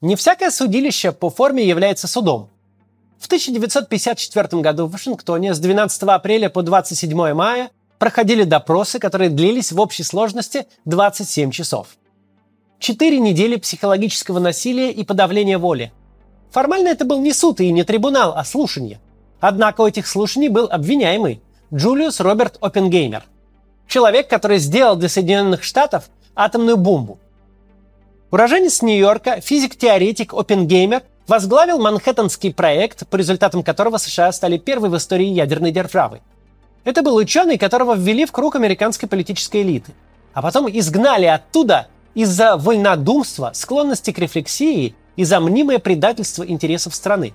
Не всякое судилище по форме является судом. В 1954 году в Вашингтоне с 12 апреля по 27 мая проходили допросы, которые длились в общей сложности 27 часов. Четыре недели психологического насилия и подавления воли. Формально это был не суд и не трибунал, а слушание. Однако у этих слушаний был обвиняемый Джулиус Роберт Оппенгеймер. Человек, который сделал для Соединенных Штатов атомную бомбу. Уроженец Нью-Йорка, физик-теоретик Оппенгеймер возглавил Манхэттенский проект, по результатам которого США стали первой в истории ядерной державой. Это был ученый, которого ввели в круг американской политической элиты. А потом изгнали оттуда из-за вольнодумства, склонности к рефлексии и за мнимое предательство интересов страны.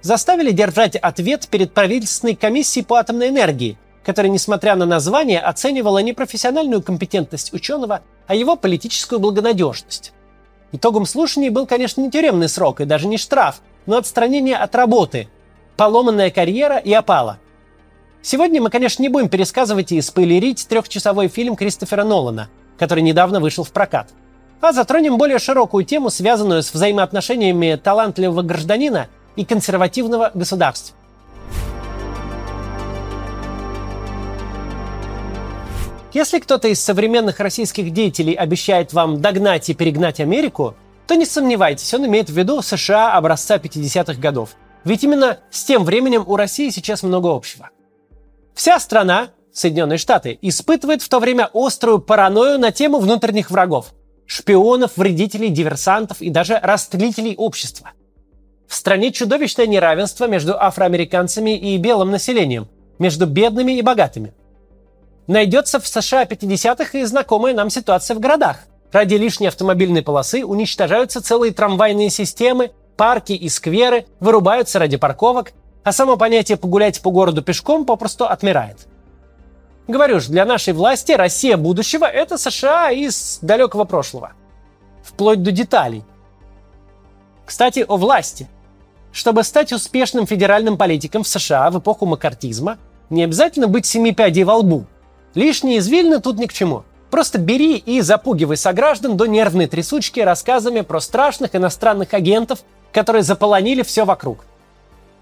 Заставили держать ответ перед правительственной комиссией по атомной энергии, которая, несмотря на название, оценивала не профессиональную компетентность ученого, а его политическую благонадежность. Итогом слушаний был, конечно, не тюремный срок и даже не штраф, но отстранение от работы, поломанная карьера и опала. Сегодня мы, конечно, не будем пересказывать и спойлерить трехчасовой фильм Кристофера Нолана, который недавно вышел в прокат. А затронем более широкую тему, связанную с взаимоотношениями талантливого гражданина и консервативного государства. Если кто-то из современных российских деятелей обещает вам догнать и перегнать Америку, то не сомневайтесь, он имеет в виду США образца 50-х годов. Ведь именно с тем временем у России сейчас много общего. Вся страна, Соединенные Штаты, испытывает в то время острую паранойю на тему внутренних врагов – шпионов, вредителей, диверсантов и даже растлителей общества. В стране чудовищное неравенство между афроамериканцами и белым населением, между бедными и богатыми. Найдется в США 50-х и знакомая нам ситуация в городах. Ради лишней автомобильной полосы уничтожаются целые трамвайные системы, парки и скверы, вырубаются ради парковок, а само понятие «погулять по городу пешком» попросту отмирает. Говорю же, для нашей власти Россия будущего – это США из далекого прошлого. Вплоть до деталей. Кстати, о власти. Чтобы стать успешным федеральным политиком в США в эпоху макартизма, не обязательно быть семи пядей во лбу – Лишние извилины тут ни к чему. Просто бери и запугивай сограждан до нервной трясучки рассказами про страшных иностранных агентов, которые заполонили все вокруг.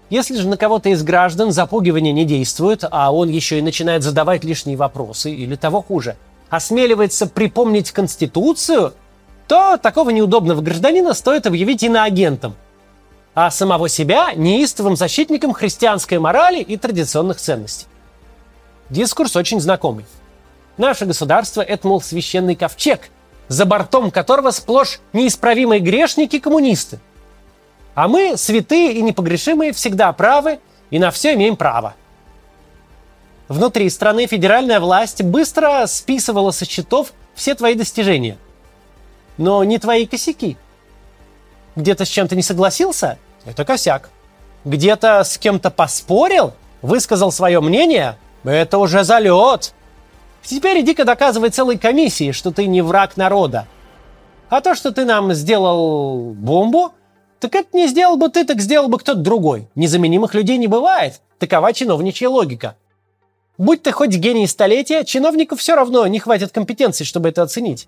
Если же на кого-то из граждан запугивание не действует, а он еще и начинает задавать лишние вопросы, или того хуже, осмеливается припомнить Конституцию, то такого неудобного гражданина стоит объявить иноагентом, а самого себя неистовым защитником христианской морали и традиционных ценностей. Дискурс очень знакомый. Наше государство – это, мол, священный ковчег, за бортом которого сплошь неисправимые грешники-коммунисты. А мы, святые и непогрешимые, всегда правы и на все имеем право. Внутри страны федеральная власть быстро списывала со счетов все твои достижения. Но не твои косяки. Где-то с чем-то не согласился – это косяк. Где-то с кем-то поспорил, высказал свое мнение – это уже залет. Теперь иди-ка доказывай целой комиссии, что ты не враг народа. А то, что ты нам сделал бомбу, так это не сделал бы ты, так сделал бы кто-то другой. Незаменимых людей не бывает. Такова чиновничья логика. Будь ты хоть гений столетия, чиновнику все равно не хватит компетенции, чтобы это оценить.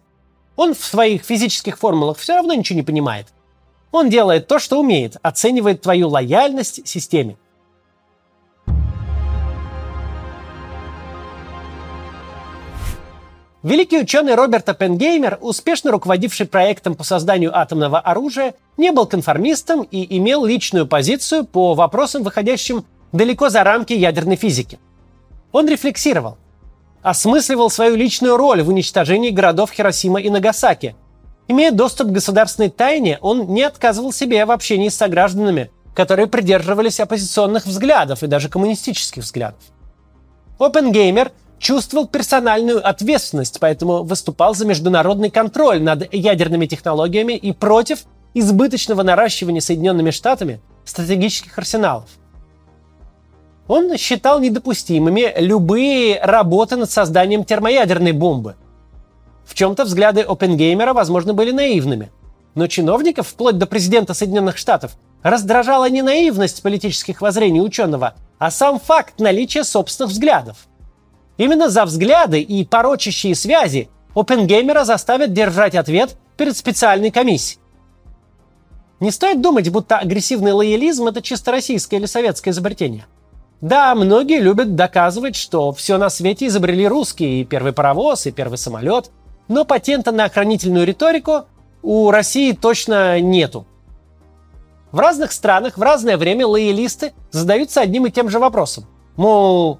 Он в своих физических формулах все равно ничего не понимает. Он делает то, что умеет, оценивает твою лояльность системе. Великий ученый Роберт Оппенгеймер, успешно руководивший проектом по созданию атомного оружия, не был конформистом и имел личную позицию по вопросам, выходящим далеко за рамки ядерной физики. Он рефлексировал, осмысливал свою личную роль в уничтожении городов Хиросима и Нагасаки. Имея доступ к государственной тайне, он не отказывал себе в общении с согражданами, которые придерживались оппозиционных взглядов и даже коммунистических взглядов. Оппенгеймер чувствовал персональную ответственность, поэтому выступал за международный контроль над ядерными технологиями и против избыточного наращивания Соединенными Штатами стратегических арсеналов. Он считал недопустимыми любые работы над созданием термоядерной бомбы. В чем-то взгляды Опенгеймера, возможно, были наивными. Но чиновников, вплоть до президента Соединенных Штатов, раздражала не наивность политических воззрений ученого, а сам факт наличия собственных взглядов – Именно за взгляды и порочащие связи Опенгеймера заставят держать ответ перед специальной комиссией. Не стоит думать, будто агрессивный лоялизм – это чисто российское или советское изобретение. Да, многие любят доказывать, что все на свете изобрели русские, и первый паровоз, и первый самолет, но патента на охранительную риторику у России точно нету. В разных странах в разное время лоялисты задаются одним и тем же вопросом. Мол,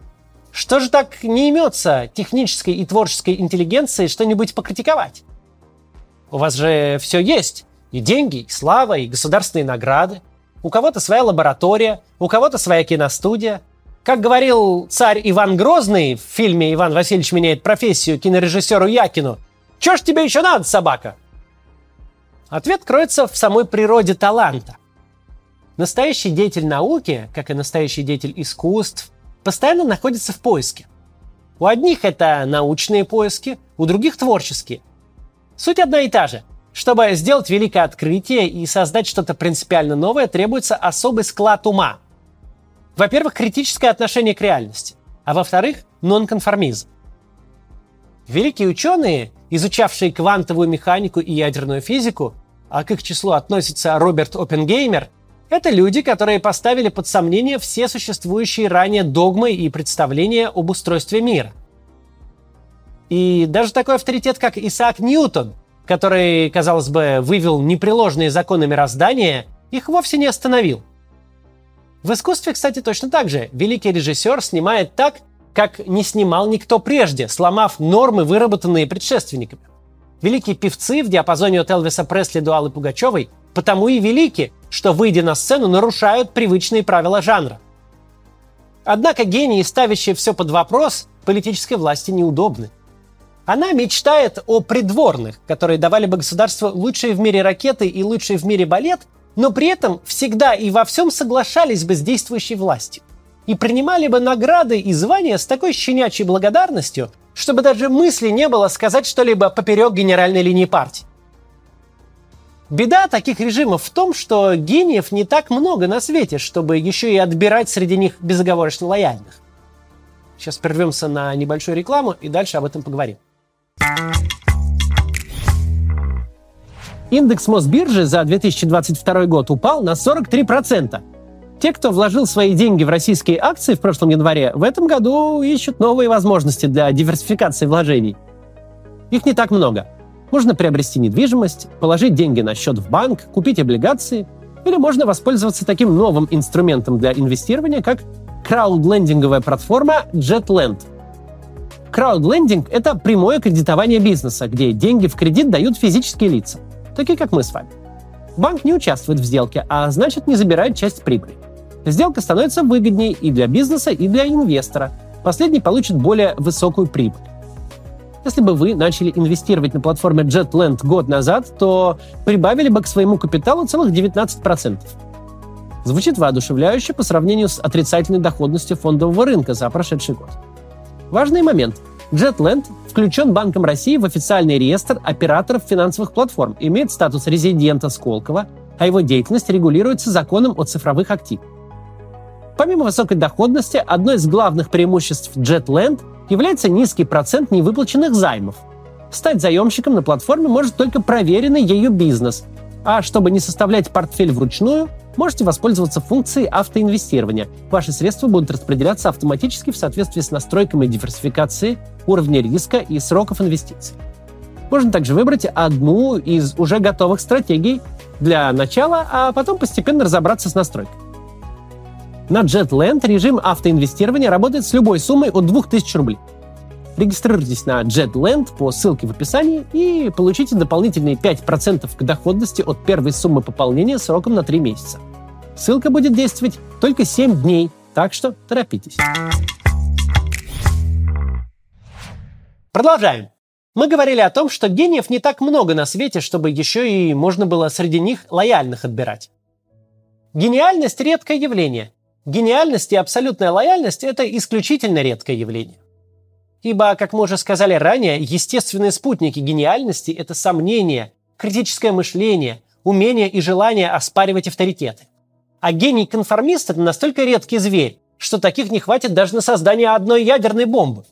что же так не имется технической и творческой интеллигенции что-нибудь покритиковать? У вас же все есть. И деньги, и слава, и государственные награды. У кого-то своя лаборатория, у кого-то своя киностудия. Как говорил царь Иван Грозный в фильме «Иван Васильевич меняет профессию» кинорежиссеру Якину, «Чё ж тебе еще надо, собака?» Ответ кроется в самой природе таланта. Настоящий деятель науки, как и настоящий деятель искусств, постоянно находится в поиске. У одних это научные поиски, у других творческие. Суть одна и та же. Чтобы сделать великое открытие и создать что-то принципиально новое, требуется особый склад ума. Во-первых, критическое отношение к реальности, а во-вторых, нонконформизм. Великие ученые, изучавшие квантовую механику и ядерную физику, а к их числу относится Роберт Оппенгеймер – это люди, которые поставили под сомнение все существующие ранее догмы и представления об устройстве мира. И даже такой авторитет, как Исаак Ньютон, который, казалось бы, вывел непреложные законы мироздания, их вовсе не остановил. В искусстве, кстати, точно так же. Великий режиссер снимает так, как не снимал никто прежде, сломав нормы, выработанные предшественниками. Великие певцы в диапазоне от Элвиса Пресли до Аллы Пугачевой потому и велики, что, выйдя на сцену, нарушают привычные правила жанра. Однако гении, ставящие все под вопрос, политической власти неудобны. Она мечтает о придворных, которые давали бы государству лучшие в мире ракеты и лучший в мире балет, но при этом всегда и во всем соглашались бы с действующей властью и принимали бы награды и звания с такой щенячьей благодарностью, чтобы даже мысли не было сказать что-либо поперек генеральной линии партии. Беда таких режимов в том, что гениев не так много на свете, чтобы еще и отбирать среди них безоговорочно лояльных. Сейчас прервемся на небольшую рекламу и дальше об этом поговорим. Индекс Мосбиржи за 2022 год упал на 43%. Те, кто вложил свои деньги в российские акции в прошлом январе, в этом году ищут новые возможности для диверсификации вложений. Их не так много – можно приобрести недвижимость, положить деньги на счет в банк, купить облигации, или можно воспользоваться таким новым инструментом для инвестирования, как краудлендинговая платформа JetLand. Краудлендинг – это прямое кредитование бизнеса, где деньги в кредит дают физические лица, такие как мы с вами. Банк не участвует в сделке, а значит не забирает часть прибыли. Сделка становится выгоднее и для бизнеса, и для инвестора. Последний получит более высокую прибыль. Если бы вы начали инвестировать на платформе JetLand год назад, то прибавили бы к своему капиталу целых 19%. Звучит воодушевляюще по сравнению с отрицательной доходностью фондового рынка за прошедший год. Важный момент. JetLand включен Банком России в официальный реестр операторов финансовых платформ, имеет статус резидента Сколково, а его деятельность регулируется законом о цифровых активах. Помимо высокой доходности, одно из главных преимуществ JetLand является низкий процент невыплаченных займов. Стать заемщиком на платформе может только проверенный ею бизнес. А чтобы не составлять портфель вручную, можете воспользоваться функцией автоинвестирования. Ваши средства будут распределяться автоматически в соответствии с настройками диверсификации, уровня риска и сроков инвестиций. Можно также выбрать одну из уже готовых стратегий для начала, а потом постепенно разобраться с настройкой. На JetLand режим автоинвестирования работает с любой суммой от 2000 рублей. Регистрируйтесь на JetLand по ссылке в описании и получите дополнительные 5% к доходности от первой суммы пополнения сроком на 3 месяца. Ссылка будет действовать только 7 дней, так что торопитесь. Продолжаем. Мы говорили о том, что гениев не так много на свете, чтобы еще и можно было среди них лояльных отбирать. Гениальность – редкое явление, Гениальность и абсолютная лояльность – это исключительно редкое явление. Ибо, как мы уже сказали ранее, естественные спутники гениальности – это сомнение, критическое мышление, умение и желание оспаривать авторитеты. А гений-конформист – это настолько редкий зверь, что таких не хватит даже на создание одной ядерной бомбы.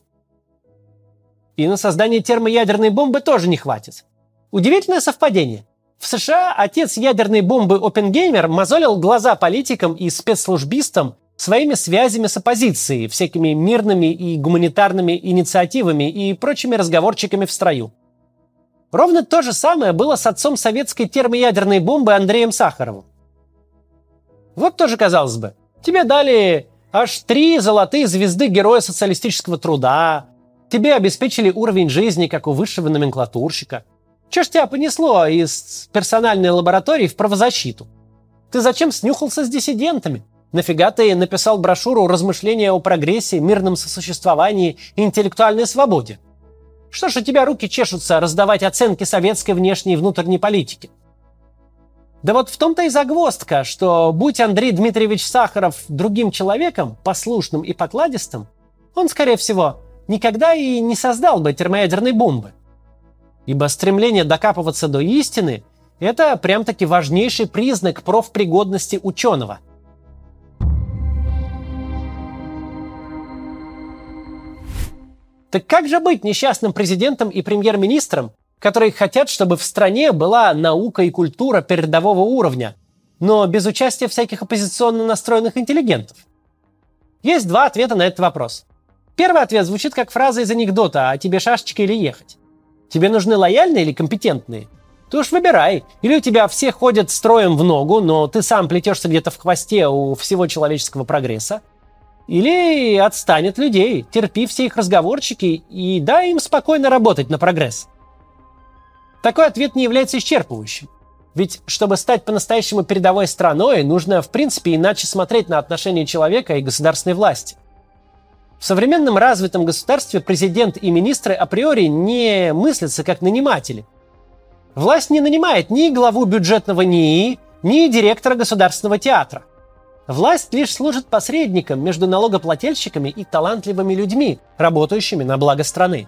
И на создание термоядерной бомбы тоже не хватит. Удивительное совпадение. В США отец ядерной бомбы Оппенгеймер мозолил глаза политикам и спецслужбистам своими связями с оппозицией, всякими мирными и гуманитарными инициативами и прочими разговорчиками в строю. Ровно то же самое было с отцом советской термоядерной бомбы Андреем Сахаровым. Вот тоже казалось бы. Тебе дали аж три золотые звезды Героя социалистического труда. Тебе обеспечили уровень жизни, как у высшего номенклатурщика. Че ж тебя понесло из персональной лаборатории в правозащиту? Ты зачем снюхался с диссидентами? Нафига ты написал брошюру «Размышления о прогрессе, мирном сосуществовании и интеллектуальной свободе»? Что ж у тебя руки чешутся раздавать оценки советской внешней и внутренней политики? Да вот в том-то и загвоздка, что будь Андрей Дмитриевич Сахаров другим человеком, послушным и покладистым, он, скорее всего, никогда и не создал бы термоядерной бомбы. Ибо стремление докапываться до истины – это прям-таки важнейший признак профпригодности ученого – Так как же быть несчастным президентом и премьер-министром, которые хотят, чтобы в стране была наука и культура передового уровня, но без участия всяких оппозиционно настроенных интеллигентов? Есть два ответа на этот вопрос. Первый ответ звучит как фраза из анекдота «А тебе шашечка или ехать?». Тебе нужны лояльные или компетентные? Ты уж выбирай. Или у тебя все ходят строем в ногу, но ты сам плетешься где-то в хвосте у всего человеческого прогресса. Или отстань от людей, терпи все их разговорчики и дай им спокойно работать на прогресс. Такой ответ не является исчерпывающим. Ведь чтобы стать по-настоящему передовой страной, нужно в принципе иначе смотреть на отношения человека и государственной власти. В современном развитом государстве президент и министры априори не мыслятся как наниматели. Власть не нанимает ни главу бюджетного НИИ, ни директора государственного театра. Власть лишь служит посредником между налогоплательщиками и талантливыми людьми, работающими на благо страны.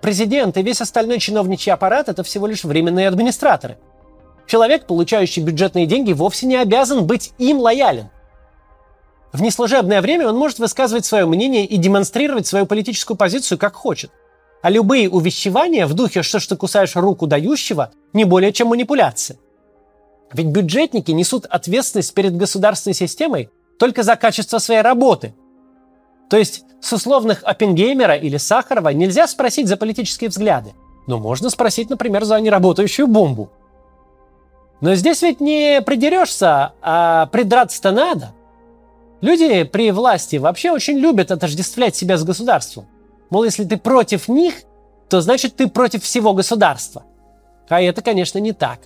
Президент и весь остальной чиновничий аппарат – это всего лишь временные администраторы. Человек, получающий бюджетные деньги, вовсе не обязан быть им лоялен. В неслужебное время он может высказывать свое мнение и демонстрировать свою политическую позицию как хочет. А любые увещевания в духе «что ж ты кусаешь руку дающего» не более чем манипуляция. Ведь бюджетники несут ответственность перед государственной системой только за качество своей работы. То есть с условных Оппенгеймера или Сахарова нельзя спросить за политические взгляды. Но можно спросить, например, за неработающую бомбу. Но здесь ведь не придерешься, а придраться-то надо. Люди при власти вообще очень любят отождествлять себя с государством. Мол, если ты против них, то значит ты против всего государства. А это, конечно, не так.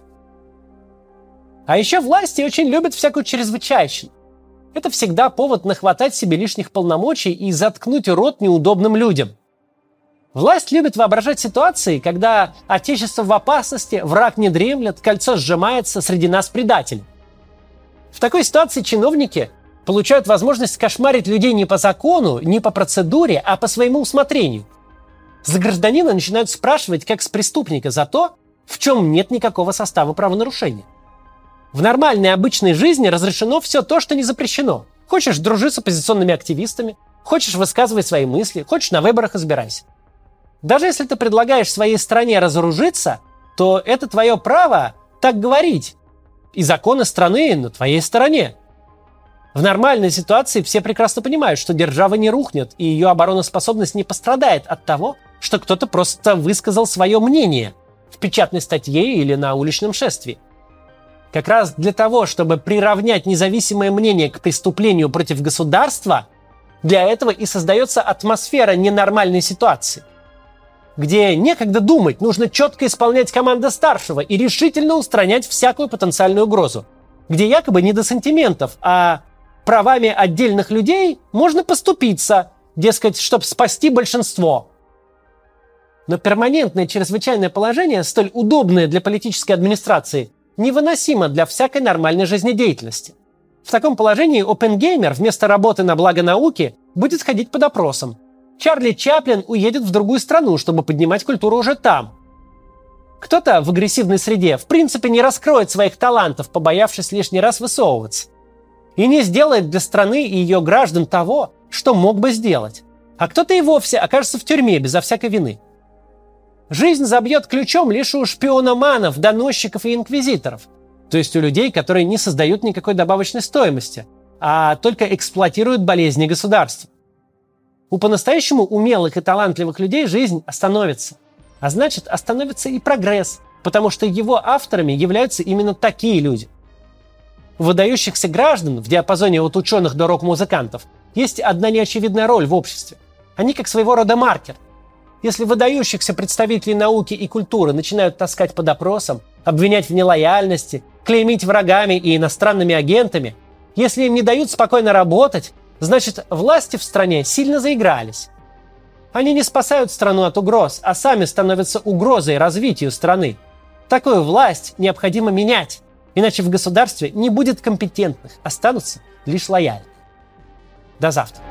А еще власти очень любят всякую чрезвычайщину. Это всегда повод нахватать себе лишних полномочий и заткнуть рот неудобным людям. Власть любит воображать ситуации, когда отечество в опасности, враг не дремлет, кольцо сжимается, среди нас предатель. В такой ситуации чиновники получают возможность кошмарить людей не по закону, не по процедуре, а по своему усмотрению. За гражданина начинают спрашивать, как с преступника, за то, в чем нет никакого состава правонарушения. В нормальной обычной жизни разрешено все то, что не запрещено. Хочешь дружить с оппозиционными активистами, хочешь высказывать свои мысли, хочешь на выборах избирайся. Даже если ты предлагаешь своей стране разоружиться, то это твое право так говорить. И законы страны на твоей стороне. В нормальной ситуации все прекрасно понимают, что держава не рухнет, и ее обороноспособность не пострадает от того, что кто-то просто высказал свое мнение в печатной статье или на уличном шествии. Как раз для того, чтобы приравнять независимое мнение к преступлению против государства, для этого и создается атмосфера ненормальной ситуации, где некогда думать, нужно четко исполнять команды старшего и решительно устранять всякую потенциальную угрозу, где якобы не до сантиментов, а правами отдельных людей можно поступиться, дескать, чтобы спасти большинство. Но перманентное чрезвычайное положение, столь удобное для политической администрации – невыносимо для всякой нормальной жизнедеятельности. В таком положении Опенгеймер вместо работы на благо науки будет ходить под опросом. Чарли Чаплин уедет в другую страну, чтобы поднимать культуру уже там. Кто-то в агрессивной среде в принципе не раскроет своих талантов, побоявшись лишний раз высовываться. И не сделает для страны и ее граждан того, что мог бы сделать. А кто-то и вовсе окажется в тюрьме безо всякой вины. Жизнь забьет ключом лишь у шпиономанов, доносчиков и инквизиторов. То есть у людей, которые не создают никакой добавочной стоимости, а только эксплуатируют болезни государства. У по-настоящему умелых и талантливых людей жизнь остановится. А значит, остановится и прогресс, потому что его авторами являются именно такие люди. У выдающихся граждан в диапазоне от ученых до рок-музыкантов есть одна неочевидная роль в обществе. Они как своего рода маркер. Если выдающихся представителей науки и культуры начинают таскать по допросам, обвинять в нелояльности, клеймить врагами и иностранными агентами, если им не дают спокойно работать, значит власти в стране сильно заигрались. Они не спасают страну от угроз, а сами становятся угрозой развитию страны. Такую власть необходимо менять, иначе в государстве не будет компетентных, останутся лишь лояльные. До завтра.